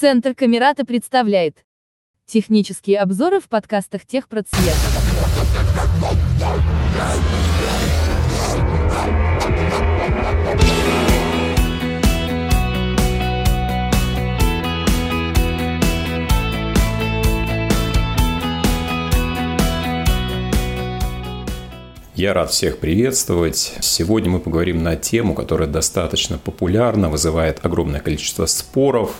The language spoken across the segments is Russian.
Центр Камерата представляет технические обзоры в подкастах Техпроцвет. Я рад всех приветствовать. Сегодня мы поговорим на тему, которая достаточно популярна, вызывает огромное количество споров.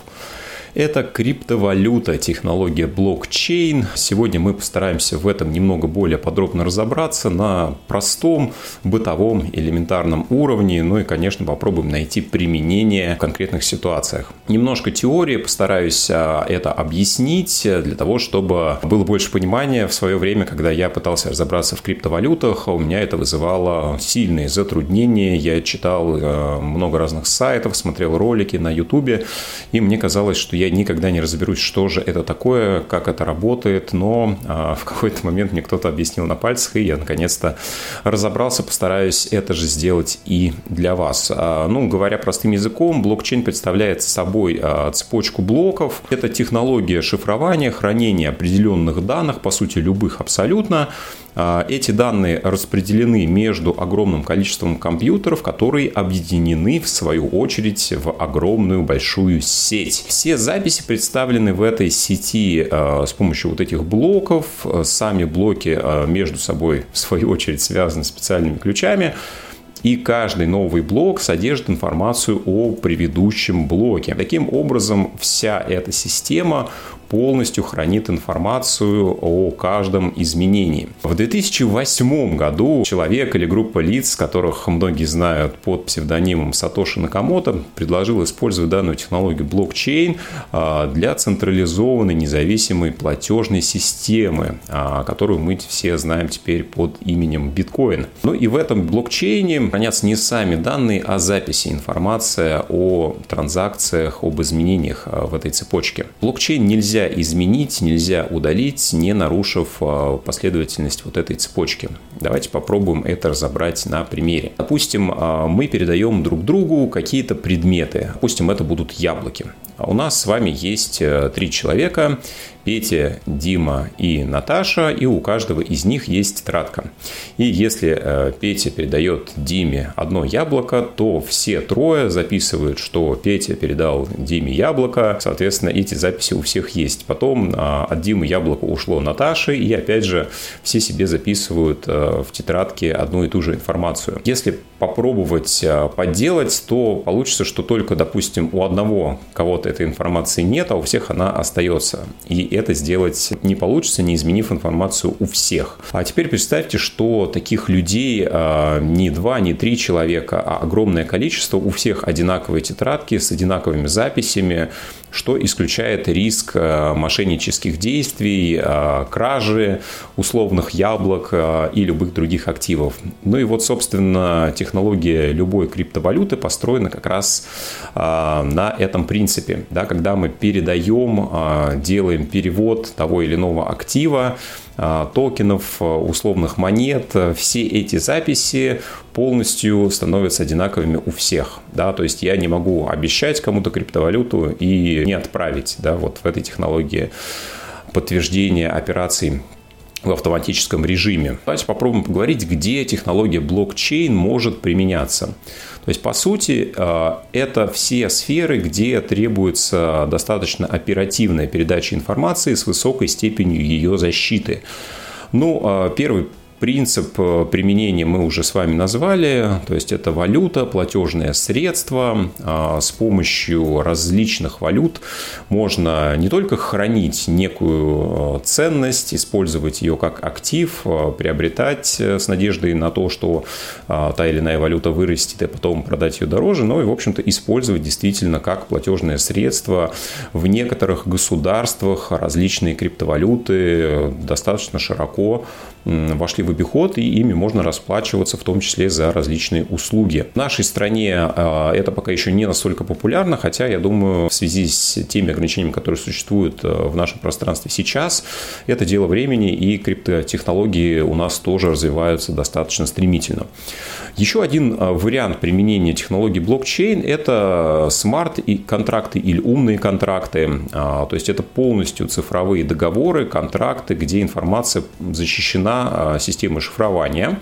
Это криптовалюта, технология блокчейн. Сегодня мы постараемся в этом немного более подробно разобраться на простом, бытовом, элементарном уровне. Ну и, конечно, попробуем найти применение в конкретных ситуациях. Немножко теории, постараюсь а, это объяснить для того, чтобы было больше понимания. В свое время, когда я пытался разобраться в криптовалютах, у меня это вызывало сильные затруднения. Я читал а, много разных сайтов, смотрел ролики на YouTube, и мне казалось, что я никогда не разберусь, что же это такое, как это работает, но а, в какой-то момент мне кто-то объяснил на пальцах, и я наконец-то разобрался, постараюсь это же сделать и для вас. А, ну, говоря простым языком, блокчейн представляет собой а, цепочку блоков. Это технология шифрования, хранения определенных данных, по сути, любых абсолютно, эти данные распределены между огромным количеством компьютеров, которые объединены в свою очередь в огромную большую сеть. Все записи представлены в этой сети а, с помощью вот этих блоков. Сами блоки а, между собой в свою очередь связаны специальными ключами. И каждый новый блок содержит информацию о предыдущем блоке. Таким образом, вся эта система полностью хранит информацию о каждом изменении. В 2008 году человек или группа лиц, которых многие знают под псевдонимом Сатоши Накамото, предложил использовать данную технологию блокчейн а, для централизованной независимой платежной системы, а, которую мы все знаем теперь под именем биткоин. Ну и в этом блокчейне хранятся не сами данные, а записи, информация о транзакциях, об изменениях а, в этой цепочке. Блокчейн нельзя нельзя изменить, нельзя удалить, не нарушив а, последовательность вот этой цепочки. Давайте попробуем это разобрать на примере. Допустим, а, мы передаем друг другу какие-то предметы. Допустим, это будут яблоки. А у нас с вами есть э, три человека, Петя, Дима и Наташа, и у каждого из них есть тетрадка. И если э, Петя передает Диме одно яблоко, то все трое записывают, что Петя передал Диме яблоко. Соответственно, эти записи у всех есть. Потом а, от Димы яблоко ушло Наташе, и опять же все себе записывают э, в тетрадке одну и ту же информацию. Если попробовать э, подделать, то получится, что только, допустим, у одного кого-то этой информации нет, а у всех она остается. И это сделать не получится, не изменив информацию у всех. А теперь представьте, что таких людей а, не два, не три человека, а огромное количество, у всех одинаковые тетрадки с одинаковыми записями, что исключает риск а, мошеннических действий, а, кражи условных яблок и любых других активов. Ну и вот, собственно, технология любой криптовалюты построена как раз на этом принципе. Да, когда мы передаем, делаем перевод того или иного актива, токенов, а, условных монет, все эти записи полностью становятся одинаковыми у всех. Да? То есть я не могу обещать кому-то криптовалюту и не отправить да, вот в этой технологии подтверждения операций в автоматическом режиме. Давайте попробуем поговорить, где технология блокчейн может применяться. То есть, по сути, э, это все сферы, где требуется достаточно оперативная передача информации с высокой степенью ее защиты. Ну, э, первый Принцип э, применения мы уже с вами назвали, то есть это валюта, платежное средство. А, с помощью различных валют можно не только хранить некую э, ценность, использовать ее как актив, э, приобретать с надеждой на то, что та или иная валюта вырастет и потом продать ее дороже, но и, в общем-то, использовать действительно как платежное средство. В некоторых государствах различные криптовалюты достаточно широко вошли в в обиход, и ими можно расплачиваться, в том числе за различные услуги. В нашей стране это пока еще не настолько популярно, хотя, я думаю, в связи с теми ограничениями, которые существуют в нашем пространстве сейчас, это дело времени, и криптотехнологии у нас тоже развиваются достаточно стремительно. Еще один вариант применения технологии блокчейн – это смарт-контракты или умные контракты. То есть это полностью цифровые договоры, контракты, где информация защищена а, системой шифрования.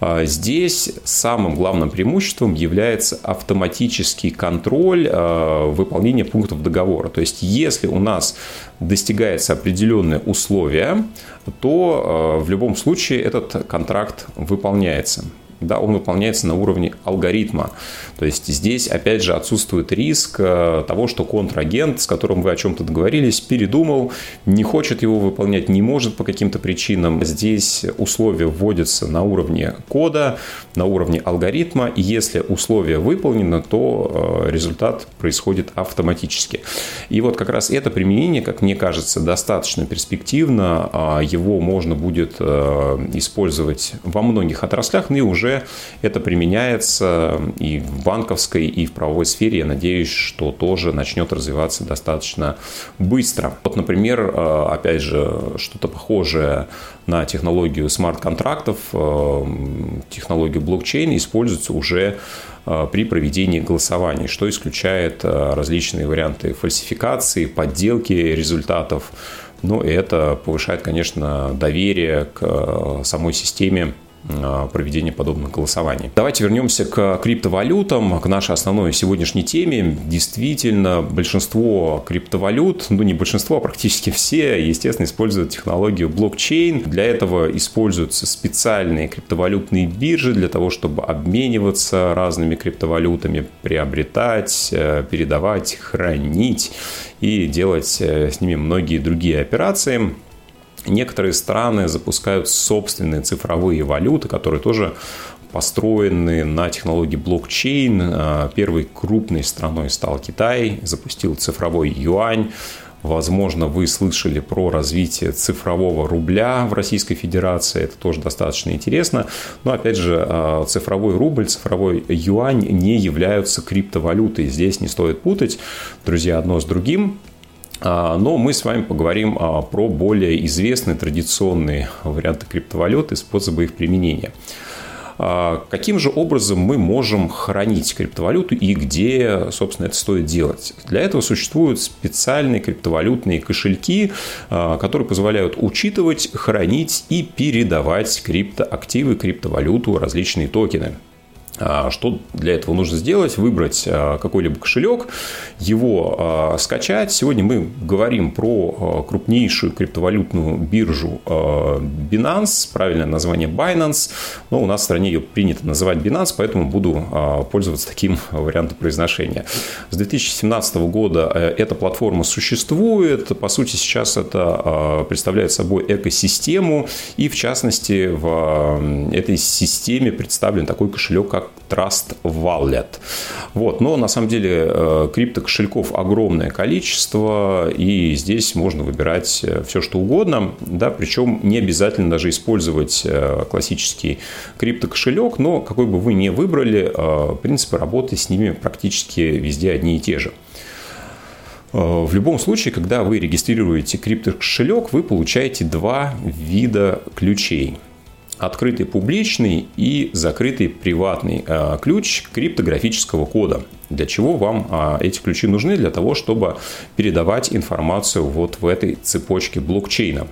А, здесь самым главным преимуществом является автоматический контроль а, выполнения пунктов договора. То есть, если у нас достигается определенное условие, то в любом случае этот контракт выполняется да, он выполняется на уровне алгоритма. То есть здесь, опять же, отсутствует риск э, того, что контрагент, с которым вы о чем-то договорились, передумал, не хочет его выполнять, не может по каким-то причинам. Здесь условия вводятся на уровне кода, на уровне алгоритма, и если условие выполнено, то э, результат происходит автоматически. И вот как раз это применение, как мне кажется, достаточно перспективно. А его можно будет э, использовать во многих отраслях, ну и уже это применяется и в банковской, и в правовой сфере. Я надеюсь, что тоже начнет развиваться достаточно быстро. Вот, например, э, опять же, что-то похожее на технологию смарт-контрактов, э, технологию блокчейн используется уже э, при проведении голосований, что исключает различные варианты фальсификации, подделки результатов. Ну, и это повышает, конечно, доверие к самой системе проведения подобных голосований. Давайте вернемся к криптовалютам, к нашей основной сегодняшней теме. Действительно, большинство криптовалют, ну не большинство, а практически все, естественно, используют технологию блокчейн. Для этого используются специальные криптовалютные биржи для того, чтобы обмениваться разными криптовалютами, приобретать, э, передавать, хранить и делать э, с ними многие другие операции. Некоторые страны запускают собственные цифровые валюты, которые тоже построены на технологии блокчейн. А, первой крупной страной стал Китай, запустил цифровой юань. Возможно, вы слышали про развитие цифрового рубля в Российской Федерации. Это тоже достаточно интересно. Но, опять же, а, цифровой рубль, цифровой юань не являются криптовалютой. Здесь не стоит путать, друзья, одно с другим. А, но мы с вами поговорим а, про более известные традиционные варианты криптовалюты, способы их применения. А, каким же образом мы можем хранить криптовалюту и где, собственно, это стоит делать? Для этого существуют специальные криптовалютные кошельки, которые позволяют учитывать, хранить и передавать криптоактивы, криптовалюту, различные токены. А, что для этого нужно сделать? Выбрать а, какой-либо кошелек, его а, скачать. Сегодня мы говорим про крупнейшую криптовалютную биржу Binance, правильное название Binance, но у нас в стране ее принято называть Binance, поэтому буду пользоваться таким вариантом произношения. С 2017 года э, эта платформа существует. По сути, сейчас это представляет собой экосистему, и в частности в этой системе представлен такой кошелек, как Trust Wallet. Вот. Но на самом деле э, криптокошельков огромное количество, и здесь можно выбирать э, все, что угодно, да, причем не обязательно даже использовать э, классический криптокошелек, но какой бы вы ни выбрали, принципы работы с ними практически везде одни и те же. В любом случае, когда вы регистрируете криптокошелек, вы получаете два вида ключей – открытый публичный и закрытый приватный э, ключ криптографического кода. Для чего вам а, эти ключи нужны? Для того, чтобы передавать информацию вот в этой цепочке блокчейна.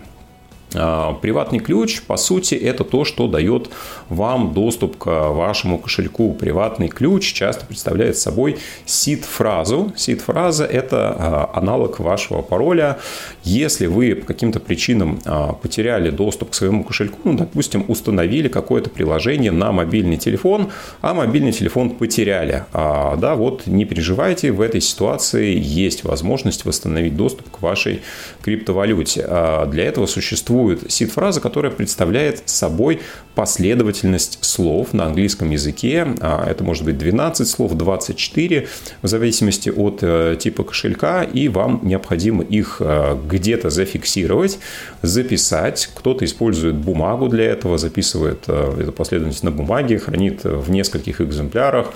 А, приватный ключ, по сути, это то, что дает вам доступ к вашему кошельку. Приватный ключ часто представляет собой сид-фразу. Сид-фраза – это а, аналог вашего пароля. Если вы по каким-то причинам а, потеряли доступ к своему кошельку, ну, допустим, установили какое-то приложение на мобильный телефон, а мобильный телефон потеряли, да, вот не переживайте, в этой ситуации есть возможность восстановить доступ к вашей криптовалюте. Для этого существует существует сид-фраза, которая представляет собой последовательность слов на английском языке. А, это может быть 12 слов, 24, в зависимости от э, типа кошелька, и вам необходимо их э, где-то зафиксировать, записать. Кто-то использует бумагу для этого, записывает э, эту последовательность на бумаге, хранит в нескольких экземплярах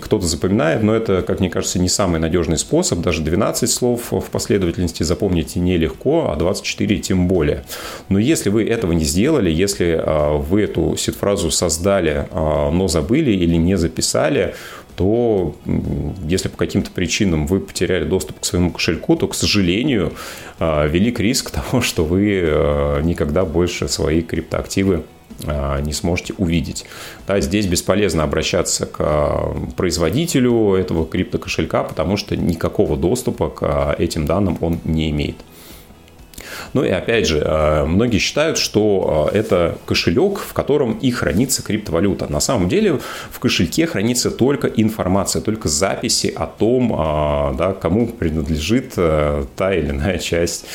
кто-то запоминает, но это, как мне кажется, не самый надежный способ. Даже 12 слов в последовательности запомнить нелегко, а 24 тем более. Но если вы этого не сделали, если а, вы эту сид-фразу создали, а, но забыли или не записали, то если по каким-то причинам вы потеряли доступ к своему кошельку, то, к сожалению, а, велик риск того, что вы никогда больше свои криптоактивы не сможете увидеть. Да, здесь бесполезно обращаться к а, производителю этого криптокошелька, потому что никакого доступа к а, этим данным он не имеет. Ну и опять же, э, многие считают, что э, это кошелек, в котором и хранится криптовалюта. На самом деле в кошельке хранится только информация, только записи о том, э, да, кому принадлежит та или иная часть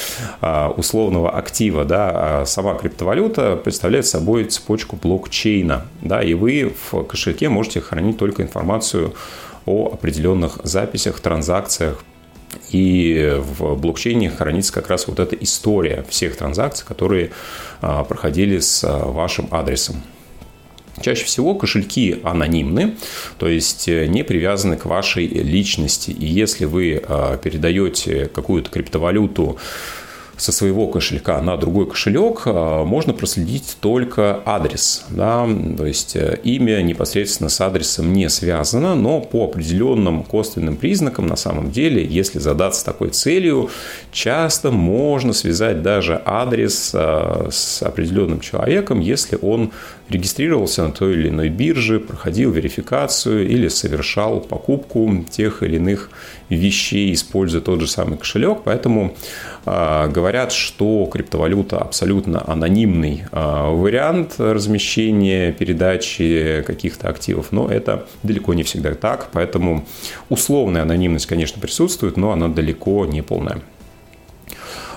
условного актива. Да. А сама криптовалюта представляет собой цепочку блокчейна. Да, и вы в кошельке можете хранить только информацию о определенных записях, транзакциях, и в блокчейне хранится как раз вот эта история всех транзакций, которые а, проходили с а, вашим адресом. Чаще всего кошельки анонимны, то есть э, не привязаны к вашей личности. И если вы а, передаете какую-то криптовалюту со своего кошелька на другой кошелек а, можно проследить только адрес. Да? То есть э, имя непосредственно с адресом не связано, но по определенным косвенным признакам на самом деле, если задаться такой целью, часто можно связать даже адрес а, с определенным человеком, если он регистрировался на той или иной бирже, проходил верификацию или совершал покупку тех или иных вещей, используя тот же самый кошелек. Поэтому э, говорят, что криптовалюта абсолютно анонимный э, вариант размещения, передачи каких-то активов, но это далеко не всегда так. Поэтому условная анонимность, конечно, присутствует, но она далеко не полная.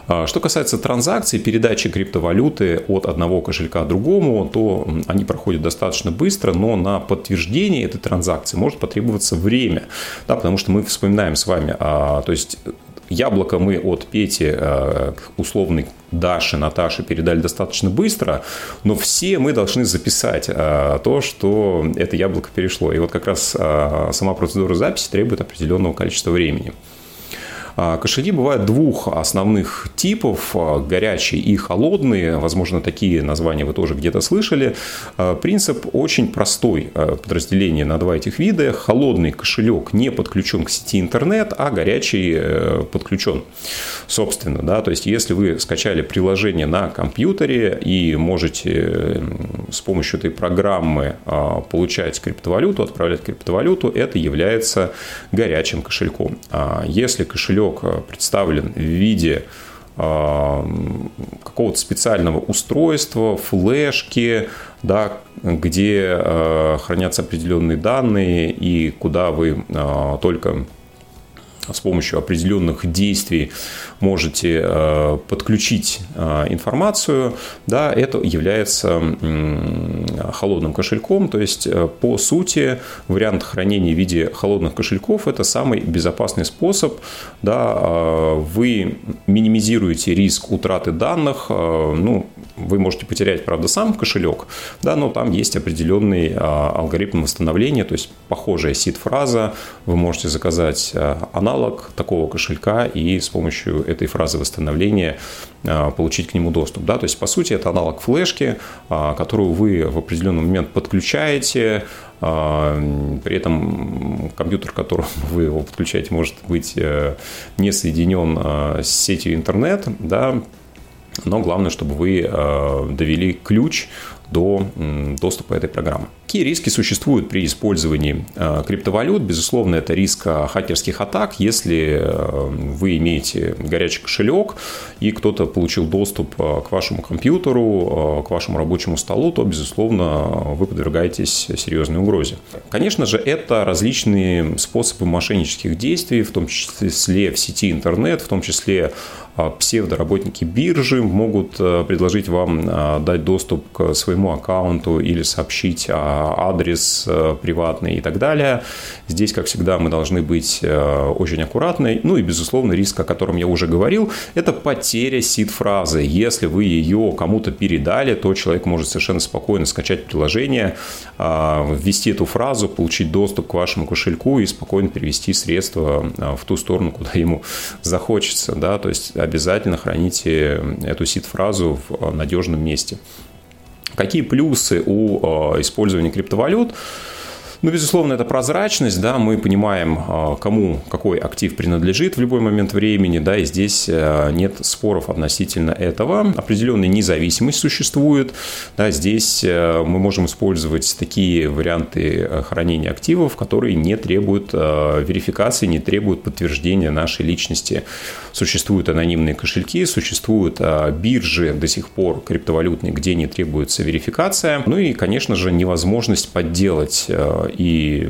А, что касается транзакций, передачи криптовалюты от одного кошелька другому, то они проходят достаточно быстро, но на подтверждение этой транзакции может потребоваться время, да, потому что мы вспоминаем с вами, а, то есть Яблоко мы от Пети к условной Даше, Наташе передали достаточно быстро, но все мы должны записать то, что это яблоко перешло. И вот как раз сама процедура записи требует определенного количества времени. А, кошельки бывают двух основных типов, а, горячие и холодные. Возможно, такие названия вы тоже где-то слышали. А, принцип очень простой. Подразделение на два этих вида. Холодный кошелек не подключен к сети интернет, а горячий э, подключен. Собственно, да, то есть если вы скачали приложение на компьютере и можете с помощью этой программы получать криптовалюту, отправлять криптовалюту, это является горячим кошельком. Если кошелек кошелек э, представлен в виде э, какого-то специального устройства, флешки, да, где э, хранятся определенные данные и куда вы только с помощью определенных действий можете э, подключить э, информацию, да, это является холодным кошельком. То есть, э, по сути, вариант хранения в виде холодных кошельков – это самый безопасный способ. Да, вы минимизируете риск утраты данных. Ну, вы можете потерять, правда, сам кошелек, да, но там есть определенный алгоритм восстановления, то есть похожая сид-фраза. Вы можете заказать аналог такого кошелька и с помощью этой фразы восстановления а, получить к нему доступ. Да? То есть, по сути, это аналог флешки, а, которую вы в определенный момент подключаете, а, при этом компьютер, к которому вы его подключаете, может быть э, не соединен с сетью интернет, да, но главное, чтобы вы довели ключ до доступа этой программы. Какие риски существуют при использовании э, криптовалют? Безусловно, это риск э, хакерских атак. Если э, вы имеете горячий кошелек и кто-то получил доступ к вашему компьютеру, к вашему рабочему столу, то, безусловно, вы подвергаетесь серьезной угрозе. Конечно же, это различные способы мошеннических действий, в том числе в сети интернет, в том числе псевдоработники биржи могут предложить вам дать доступ к своему аккаунту или сообщить адрес приватный и так далее. Здесь, как всегда, мы должны быть очень аккуратны. Ну и, безусловно, риск, о котором я уже говорил, это потеря сид-фразы. Если вы ее кому-то передали, то человек может совершенно спокойно скачать приложение, ввести эту фразу, получить доступ к вашему кошельку и спокойно перевести средства а, в ту сторону, куда ему захочется. Да? То есть обязательно храните эту сид-фразу в надежном месте. Какие плюсы у а, использования криптовалют? Ну, безусловно, это прозрачность, да, мы понимаем, а, кому какой актив принадлежит в любой момент времени, да, и здесь э, нет споров относительно этого. Определенная независимость существует, да, здесь э, мы можем использовать такие варианты э, хранения активов, которые не требуют верификации, не требуют подтверждения нашей личности. Существуют анонимные кошельки, существуют биржи до сих пор криптовалютные, где не требуется верификация. Ну и, конечно же, невозможность подделать и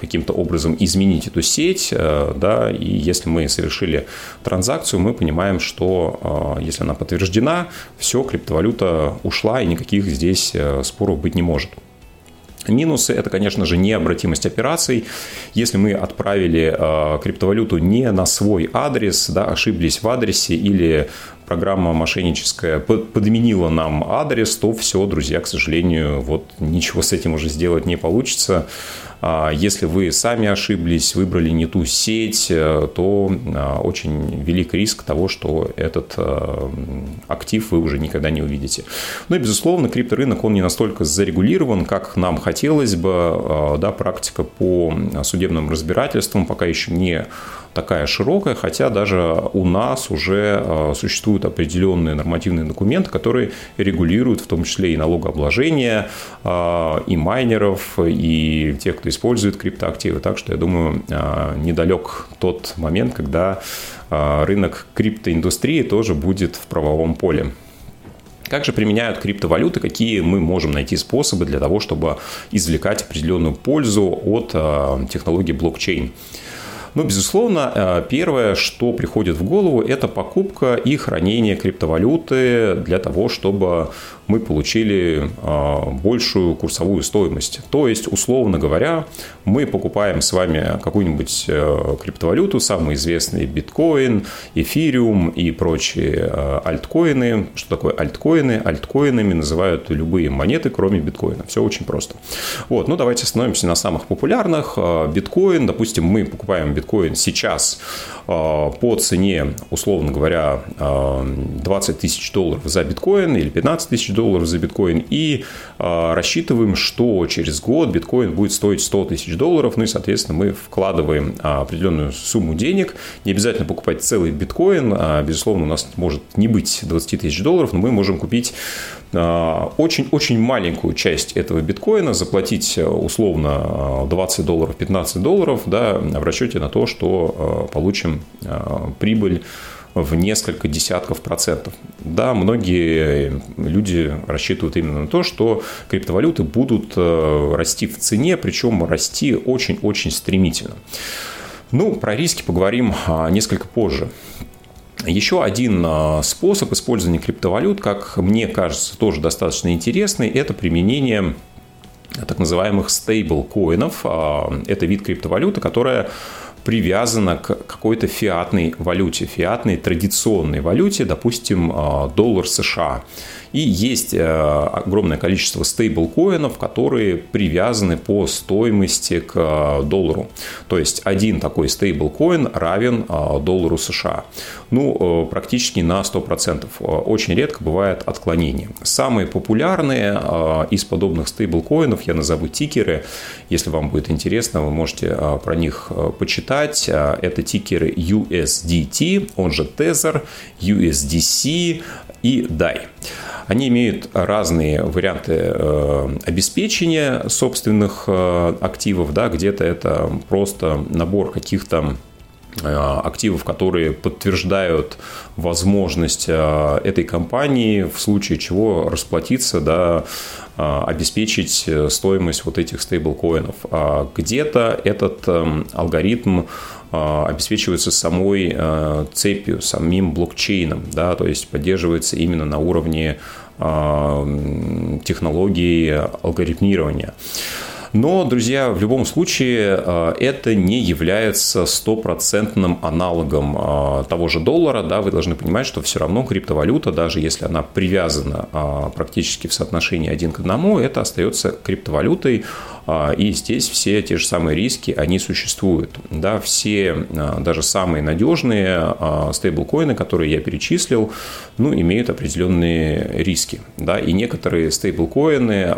каким-то образом изменить эту сеть, э, да, и если мы совершили транзакцию, мы понимаем, что э, если она подтверждена, все, криптовалюта ушла, и никаких здесь э, споров быть не может. Минусы – это, конечно же, необратимость операций. Если мы отправили э, криптовалюту не на свой адрес, да, ошиблись в адресе или программа мошенническая подменила нам адрес, то все, друзья, к сожалению, вот ничего с этим уже сделать не получится. А если вы сами ошиблись, выбрали не ту сеть, э, то а, очень велик риск того, что этот э, актив вы уже никогда не увидите. Ну и, безусловно, крипторынок, он не настолько зарегулирован, как нам хотелось бы. А, да, практика по судебным разбирательствам пока еще не такая широкая, хотя даже у нас уже э, существуют определенные нормативные документы, которые регулируют в том числе и налогообложение, э, и майнеров, и тех, кто использует криптоактивы. Так что я думаю, э, недалек тот момент, когда рынок криптоиндустрии тоже будет в правовом поле. Как же применяют криптовалюты, какие мы можем найти способы для того, чтобы извлекать определенную пользу от технологии блокчейн? Ну, безусловно, э, первое, что приходит в голову, это покупка и хранение криптовалюты для того, чтобы мы получили а, большую курсовую стоимость. То есть, условно говоря, мы покупаем с вами какую-нибудь э, криптовалюту, самый известный биткоин, эфириум и прочие э, альткоины. Что такое альткоины? Альткоинами называют любые монеты, кроме биткоина. Все очень просто. Вот, ну давайте остановимся на самых популярных. Э, биткоин, допустим, мы покупаем биткоин сейчас по цене, условно говоря, 20 тысяч долларов за биткоин или 15 тысяч долларов за биткоин и э, рассчитываем, что через год биткоин будет стоить 100 тысяч долларов, ну и, соответственно, мы вкладываем а, определенную сумму денег, не обязательно покупать целый биткоин, а, безусловно, у нас может не быть 20 тысяч долларов, но мы можем купить очень-очень маленькую часть этого биткоина, заплатить условно 20 долларов, 15 долларов, да, в расчете на то, что получим прибыль в несколько десятков процентов. Да, многие люди рассчитывают именно на то, что криптовалюты будут э, расти в цене, причем расти очень-очень стремительно. Ну, про риски поговорим а, несколько позже. Еще один а, способ использования криптовалют, как мне кажется, тоже достаточно интересный, это применение так называемых стейблкоинов. А, это вид криптовалюты, которая привязана к какой-то фиатной валюте, фиатной традиционной валюте, допустим, а, доллар США. И есть э, огромное количество стейблкоинов, которые привязаны по стоимости к э, доллару. То есть один такой стейблкоин равен э, доллару США. Ну, практически на 100%. Очень редко бывает отклонение. Самые популярные из подобных стейблкоинов, я назову тикеры. Если вам будет интересно, вы можете про них почитать. Это тикеры USDT, он же Tether, USDC и DAI. Они имеют разные варианты э, обеспечения собственных э, активов, да, где-то это просто набор каких-то э, активов, которые подтверждают возможность этой компании в случае чего расплатиться, да, обеспечить стоимость вот этих стейблкоинов. А где-то этот алгоритм обеспечиваются самой цепью, самим блокчейном, да, то есть поддерживается именно на уровне технологий алгоритмирования. Но, друзья, в любом случае э, это не является стопроцентным аналогом э, того же доллара. Да, вы должны понимать, что все равно криптовалюта, даже если она привязана э, практически в соотношении один к одному, это остается криптовалютой, и здесь все те же самые риски, они существуют. Да, все, даже самые надежные стейблкоины, которые я перечислил, ну, имеют определенные риски. Да, и некоторые стейблкоины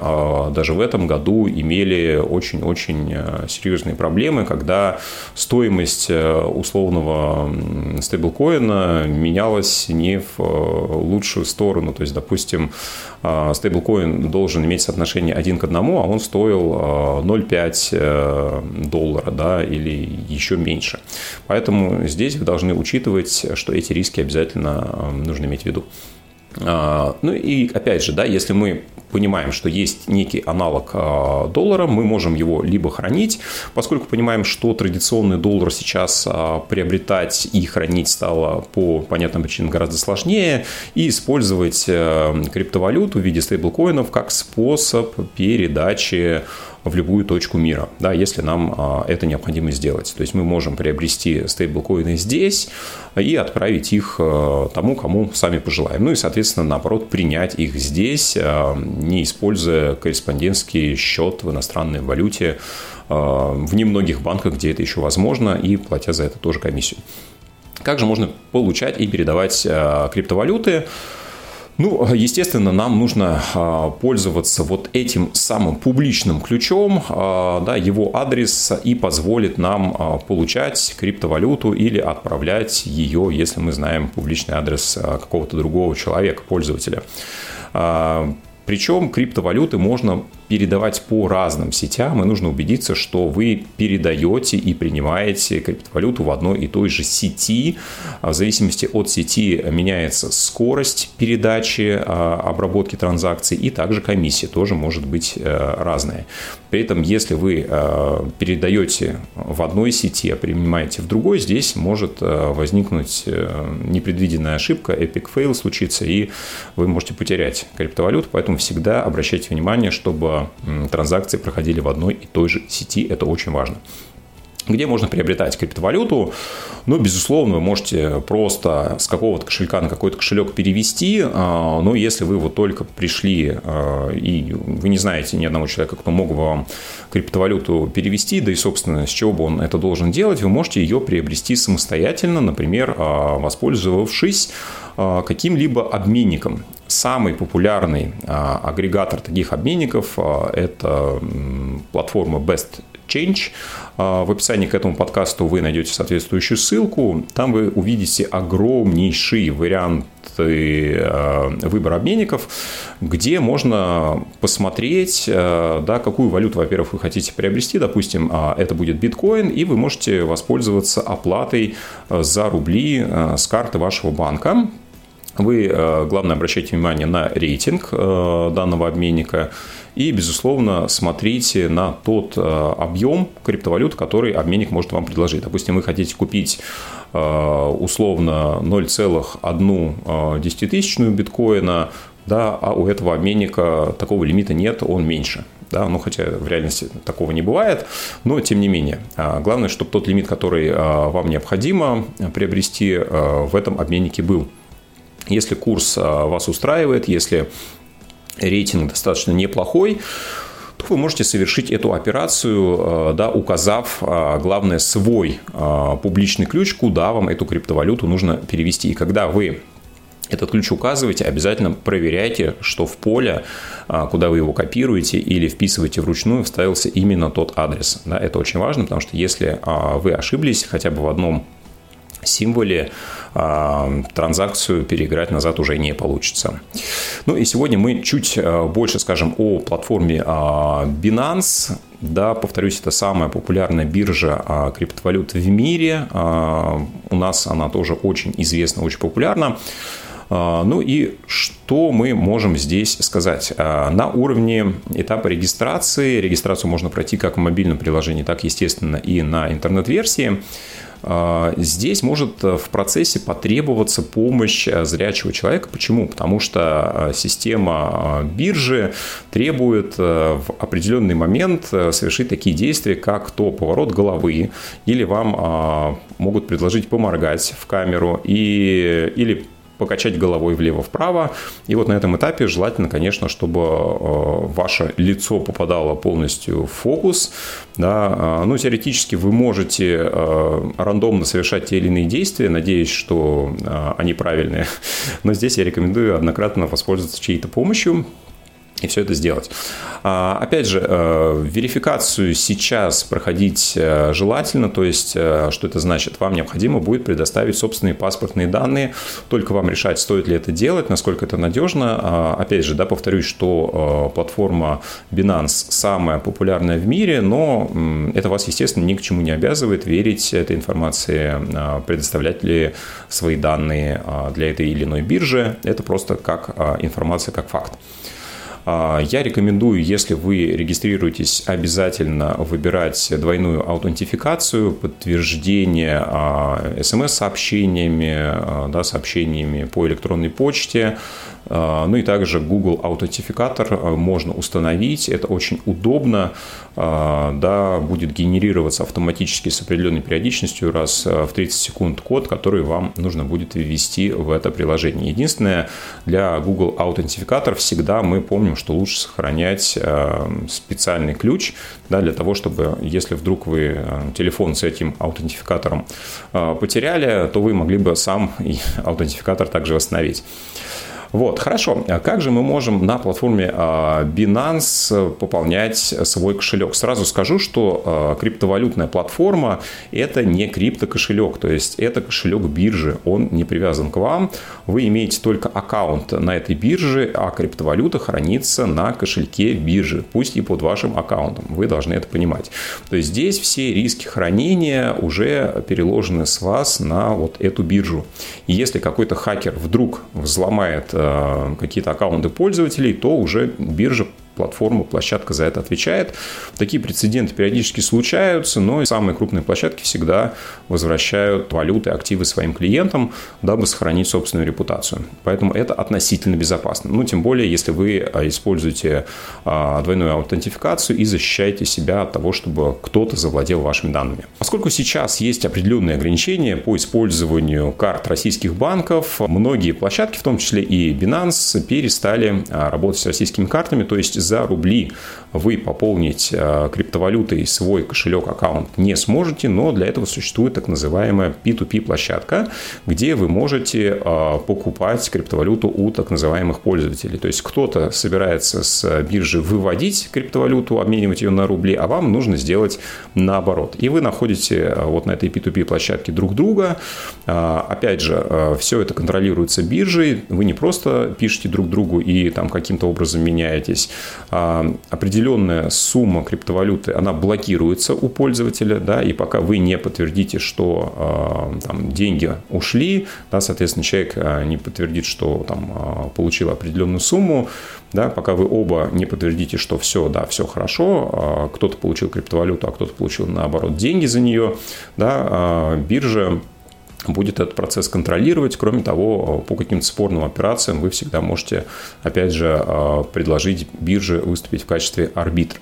даже в этом году имели очень-очень серьезные проблемы, когда стоимость условного стейблкоина менялась не в лучшую сторону. То есть, допустим, стейблкоин должен иметь соотношение один к одному, а он стоил 0,5 э, доллара да, или еще меньше. Поэтому здесь вы должны учитывать, что эти риски обязательно э, нужно иметь в виду. А, ну и опять же, да, если мы понимаем, что есть некий аналог а, доллара, мы можем его либо хранить, поскольку понимаем, что традиционный доллар сейчас а, приобретать и хранить стало по понятным причинам гораздо сложнее, и использовать э, криптовалюту в виде стейблкоинов как способ передачи в любую точку мира, да, если нам а, это необходимо сделать. То есть мы можем приобрести стейблкоины здесь и отправить их а, тому, кому сами пожелаем. Ну и, соответственно, наоборот, принять их здесь, а, не используя корреспондентский счет в иностранной валюте в немногих банках, где это еще возможно, и платя за это тоже комиссию. Как же можно получать и передавать криптовалюты? Ну, естественно, нам нужно а, пользоваться вот этим самым публичным ключом, а, да, его адрес и позволит нам а, получать криптовалюту или отправлять ее, если мы знаем публичный адрес какого-то другого человека, пользователя. Причем криптовалюты можно передавать по разным сетям, и нужно убедиться, что вы передаете и принимаете криптовалюту в одной и той же сети. В зависимости от сети меняется скорость передачи, а, обработки транзакций, и также комиссия тоже может быть э, разная. При этом, если вы э, передаете в одной сети, а принимаете в другой, здесь может э, возникнуть непредвиденная ошибка, epic fail случится, и вы можете потерять криптовалюту, поэтому всегда обращайте внимание, чтобы транзакции проходили в одной и той же сети. Это очень важно. Где можно приобретать криптовалюту? Ну, безусловно, вы можете просто с какого-то кошелька на какой-то кошелек перевести, а, но если вы вот только пришли а, и вы не знаете ни одного человека, кто мог бы вам криптовалюту перевести, да и, собственно, с чего бы он это должен делать, вы можете ее приобрести самостоятельно, например, а, воспользовавшись каким-либо обменником. Самый популярный агрегатор таких обменников – это платформа Best Change. А, в описании к этому подкасту вы найдете соответствующую ссылку. Там вы увидите огромнейший вариант а, выбор обменников, где можно посмотреть, а, да, какую валюту, во-первых, вы хотите приобрести. Допустим, это будет биткоин, и вы можете воспользоваться оплатой за рубли с карты вашего банка. Вы, главное, обращайте внимание на рейтинг данного обменника – и, безусловно, смотрите на тот э, объем криптовалют, который обменник может вам предложить. Допустим, вы хотите купить э, условно 0,1 э, десятитысячную биткоина, да, а у этого обменника такого лимита нет, он меньше. Да, ну, хотя в реальности такого не бывает, но тем не менее. Главное, чтобы тот лимит, который вам необходимо приобрести, в этом обменнике был. Если курс вас устраивает, если рейтинг достаточно неплохой, то вы можете совершить эту операцию, э, да, указав, э, главное, свой публичный ключ, куда вам эту криптовалюту нужно перевести. И когда вы этот ключ указываете, обязательно проверяйте, что в поле, куда вы его копируете или вписываете вручную, вставился именно тот адрес. Да, это очень важно, потому что если вы ошиблись хотя бы в одном символе а, транзакцию переиграть назад уже не получится. Ну и сегодня мы чуть а, больше скажем о платформе а, Binance. Да, повторюсь, это самая популярная биржа криптовалют в мире. У нас она тоже очень известна, очень популярна. Ну и что мы можем здесь сказать? На уровне этапа регистрации, регистрацию можно пройти как в мобильном приложении, так, естественно, и на интернет-версии. А, здесь может в процессе потребоваться помощь зрячего человека. Почему? Потому что система биржи требует в определенный момент совершить такие действия, как то поворот головы, или вам могут предложить поморгать в камеру, и, или покачать головой влево-вправо. И вот на этом этапе желательно, конечно, чтобы э, ваше лицо попадало полностью в фокус. Да. Э, ну, теоретически вы можете э, рандомно совершать те или иные действия, надеясь, что они правильные. Но здесь я рекомендую однократно воспользоваться чьей-то помощью и все это сделать. А, опять же, э, верификацию сейчас проходить э, желательно, то есть, э, что это значит? Вам необходимо будет предоставить собственные паспортные данные, только вам решать, стоит ли это делать, насколько это надежно. А, опять же, да, повторюсь, что платформа Binance самая популярная в мире, но это вас, естественно, ни к чему не обязывает верить этой информации, а, предоставлять ли свои данные для этой или иной биржи. Это просто как информация, как факт. А, я рекомендую, если вы регистрируетесь, обязательно выбирать двойную аутентификацию, подтверждение а, смс-сообщениями, а, да, сообщениями по электронной почте, ну и также Google аутентификатор а, можно установить. Это очень удобно. А, да, будет генерироваться автоматически с определенной периодичностью раз в 30 секунд код, который вам нужно будет ввести в это приложение. Единственное, для Google аутентификатор всегда мы помним, что лучше сохранять специальный ключ да, для того, чтобы если вдруг вы телефон с этим аутентификатором потеряли, то вы могли бы сам аутентификатор также восстановить. Вот, хорошо. А как же мы можем на платформе а, Binance пополнять свой кошелек? Сразу скажу, что а, криптовалютная платформа – это не криптокошелек, то есть это кошелек биржи, он не привязан к вам. Вы имеете только аккаунт на этой бирже, а криптовалюта хранится на кошельке биржи, пусть и под вашим аккаунтом. Вы должны это понимать. То есть здесь все риски хранения уже переложены с вас на вот эту биржу. И если какой-то хакер вдруг взломает какие-то аккаунты пользователей, то уже биржа платформа, площадка за это отвечает. Такие прецеденты периодически случаются, но самые крупные площадки всегда возвращают валюты, активы своим клиентам, дабы сохранить собственную репутацию. Поэтому это относительно безопасно. Ну, тем более, если вы а, используете а, двойную аутентификацию и защищаете себя от того, чтобы кто-то завладел вашими данными. Поскольку сейчас есть определенные ограничения по использованию карт российских банков, многие площадки, в том числе и Binance, перестали а, работать с российскими картами, то есть за рубли вы пополнить э, криптовалютой свой кошелек, аккаунт не сможете, но для этого существует так называемая P2P площадка, где вы можете э, покупать криптовалюту у так называемых пользователей. То есть кто-то собирается с биржи выводить криптовалюту, обменивать ее на рубли, а вам нужно сделать наоборот. И вы находите э, вот на этой P2P площадке друг друга. Опять же, все это контролируется биржей. Вы не просто пишете друг другу и там каким-то образом меняетесь, определенная сумма криптовалюты, она блокируется у пользователя, да, и пока вы не подтвердите, что а, там, деньги ушли, да, соответственно, человек а, не подтвердит, что там, получил определенную сумму, да, пока вы оба не подтвердите, что все, да, все хорошо, кто-то получил криптовалюту, а кто-то получил, наоборот, деньги за нее, да, биржа будет этот процесс контролировать. Кроме того, по каким-то спорным операциям вы всегда можете, опять же, а, предложить бирже выступить в качестве арбитра.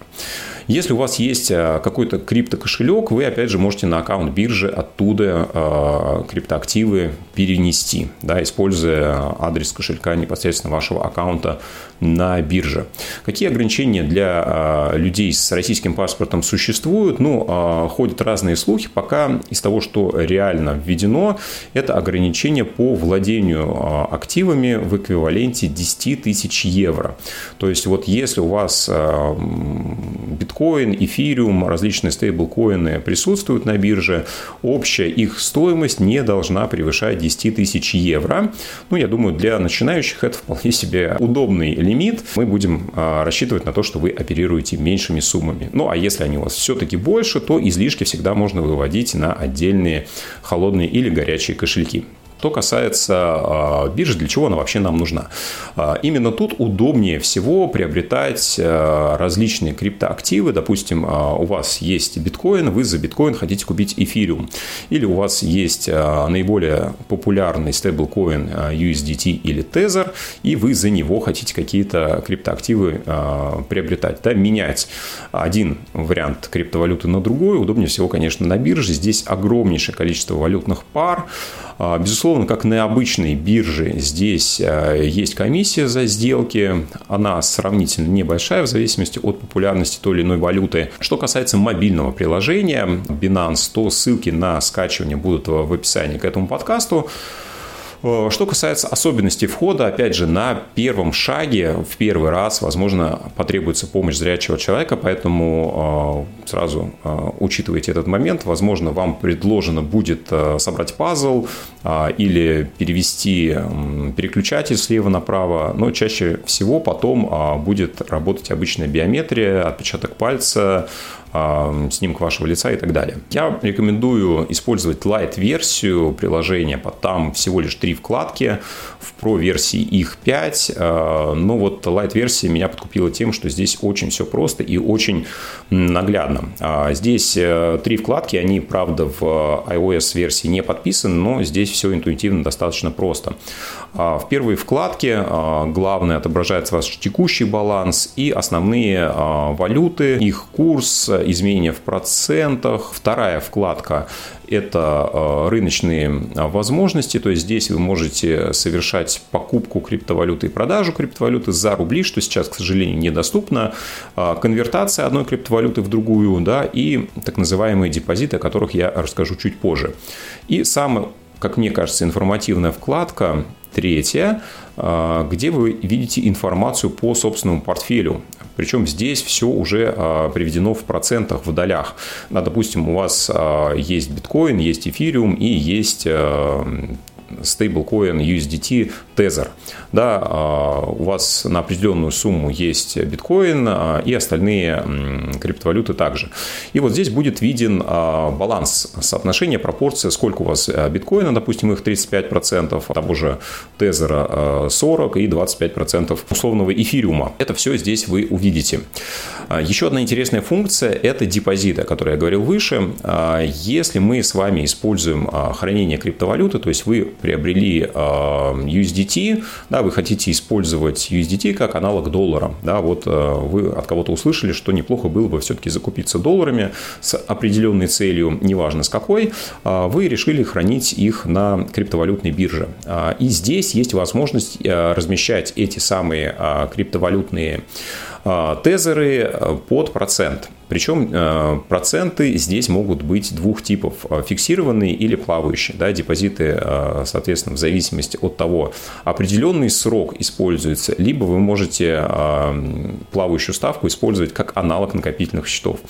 Если у вас есть а, какой-то криптокошелек, вы, опять же, можете на аккаунт биржи оттуда а, криптоактивы перенести, да, используя адрес кошелька непосредственно вашего аккаунта на бирже. Какие ограничения для людей с российским паспортом существуют? Ну, ходят разные слухи. Пока из того, что реально введено, это ограничение по владению активами в эквиваленте 10 тысяч евро. То есть, вот если у вас биткоин биткоин, эфириум, различные стейблкоины присутствуют на бирже. Общая их стоимость не должна превышать 10 тысяч евро. Ну, я думаю, для начинающих это вполне себе удобный лимит. Мы будем а, рассчитывать на то, что вы оперируете меньшими суммами. Ну, а если они у вас все-таки больше, то излишки всегда можно выводить на отдельные холодные или горячие кошельки. Что касается биржи, для чего она вообще нам нужна? Именно тут удобнее всего приобретать различные криптоактивы. Допустим, у вас есть биткоин, вы за биткоин хотите купить эфириум. Или у вас есть наиболее популярный стейблкоин USDT или Tether, и вы за него хотите какие-то криптоактивы приобретать, да, менять один вариант криптовалюты на другой. Удобнее всего, конечно, на бирже. Здесь огромнейшее количество валютных пар. А, безусловно, как на обычной бирже, здесь а, есть комиссия за сделки. Она сравнительно небольшая в зависимости от популярности той или иной валюты. Что касается мобильного приложения Binance, то ссылки на скачивание будут в описании к этому подкасту. Э, что касается особенностей входа, опять же, на первом шаге, в первый раз, возможно, потребуется помощь зрячего человека, поэтому э, сразу э, учитывайте этот момент. Возможно, вам предложено будет собрать пазл или перевести переключатель слева направо, но чаще всего потом будет работать обычная биометрия, отпечаток пальца, снимок вашего лица и так далее. Я рекомендую использовать Lite-версию приложения, там всего лишь три вкладки, в Pro-версии их 5, а, но вот Lite-версия меня подкупила тем, что здесь очень все просто и очень наглядно. А, здесь э, три вкладки, они, правда, в iOS-версии не подписаны, но здесь все интуитивно достаточно просто. А, в первой вкладке главное отображается ваш текущий баланс и основные валюты, их курс, изменения в процентах. Вторая вкладка – это рыночные возможности, то есть здесь вы можете совершать покупку криптовалюты и продажу криптовалюты за рубли, что сейчас, к сожалению, недоступно, конвертация одной криптовалюты в другую, да, и так называемые депозиты, о которых я расскажу чуть позже. И самая, как мне кажется, информативная вкладка Третья, где вы видите информацию по собственному портфелю. Причем здесь все уже а, приведено в процентах, в долях. Да, допустим, у вас а, есть биткоин, есть эфириум и есть а, стейблкоин USDT Tether. Да, а, у вас на определенную сумму есть биткоин а, и остальные криптовалюты также. И вот здесь будет виден а, баланс, соотношение, пропорция, сколько у вас биткоина, допустим, их 35%, того же Тезера 40 и 25% условного эфириума. Это все здесь вы увидите. Еще одна интересная функция – это депозиты, о которой я говорил выше. Если мы с вами используем хранение криптовалюты, то есть вы приобрели USDT, да, вы хотите использовать USDT как аналог доллара, да, вот вы от кого-то услышали, что неплохо было бы все-таки закупиться долларами с определенной целью, неважно с какой, вы решили хранить их на криптовалютной бирже. И здесь есть возможность размещать эти самые криптовалютные тезеры под процент. Причем э, проценты здесь могут быть двух типов. Э, фиксированные или плавающие. Да, депозиты, э, соответственно, в зависимости от того, определенный срок используется, либо вы можете плавающую ставку использовать как аналог накопительных счетов.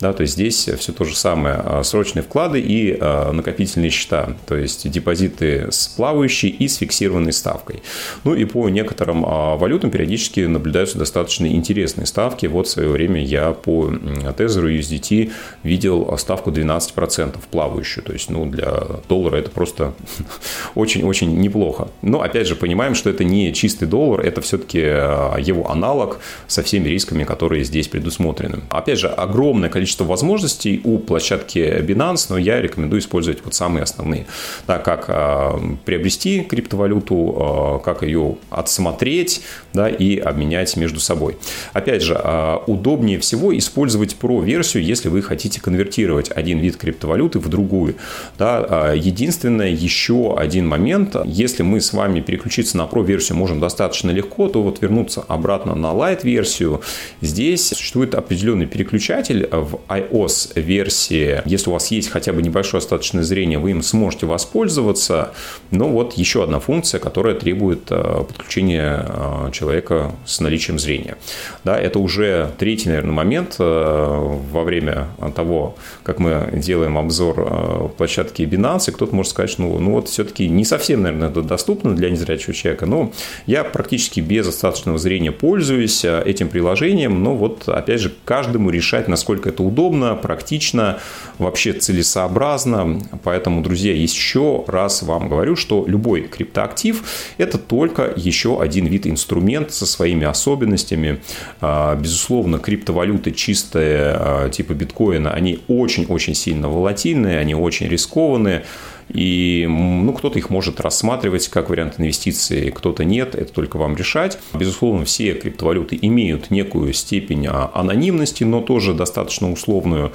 Да, то есть здесь все то же самое. Срочные вклады и накопительные счета. То есть депозиты с плавающей и с фиксированной ставкой. Ну и по некоторым валютам периодически наблюдаются достаточно интересные ставки. Вот в свое время я по и USDT видел ставку 12% плавающую. То есть, ну, для доллара это просто очень-очень неплохо. Но, опять же, понимаем, что это не чистый доллар, это все-таки а, его аналог со всеми рисками, которые здесь предусмотрены. Опять же, огромное количество возможностей у площадки Binance, но я рекомендую использовать вот самые основные. Так, как а, приобрести криптовалюту, а, как ее отсмотреть да, и обменять между собой. Опять же, удобнее всего использовать Pro-версию, если вы хотите конвертировать один вид криптовалюты в другую. Да, а, единственное, еще один момент, если мы с вами переключиться на Pro-версию можем достаточно легко, то вот вернуться обратно на Lite-версию, здесь существует определенный переключатель в iOS-версии. Если у вас есть хотя бы небольшое остаточное зрение, вы им сможете воспользоваться. Но вот еще одна функция, которая требует а, подключения а, человека с наличием зрения. Да, это уже третий, наверное, момент, во время того, как мы делаем обзор площадки Binance, кто-то может сказать, что ну, ну вот все-таки не совсем, наверное, это доступно для незрячего человека, но я практически без остаточного зрения пользуюсь этим приложением, но вот, опять же, каждому решать, насколько это удобно, практично, вообще целесообразно. Поэтому, друзья, еще раз вам говорю, что любой криптоактив – это только еще один вид инструмента со своими особенностями. А, безусловно, криптовалюты чистые, а, типа биткоина, они очень-очень сильно волатильные, они очень рискованные. И ну, кто-то их может рассматривать как вариант инвестиции, кто-то нет, это только вам решать. Безусловно, все криптовалюты имеют некую степень а, анонимности, но тоже достаточно условную.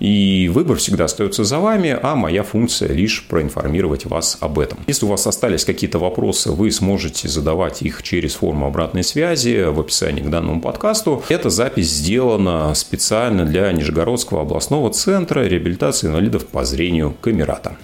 И выбор всегда остается за вами, а моя функция лишь проинформировать вас об этом. Если у вас остались какие-то вопросы, вы сможете задавать их через форму обратной связи в описании к данному подкасту. Эта запись сделана специально для Нижегородского областного центра реабилитации инвалидов по зрению Камерата.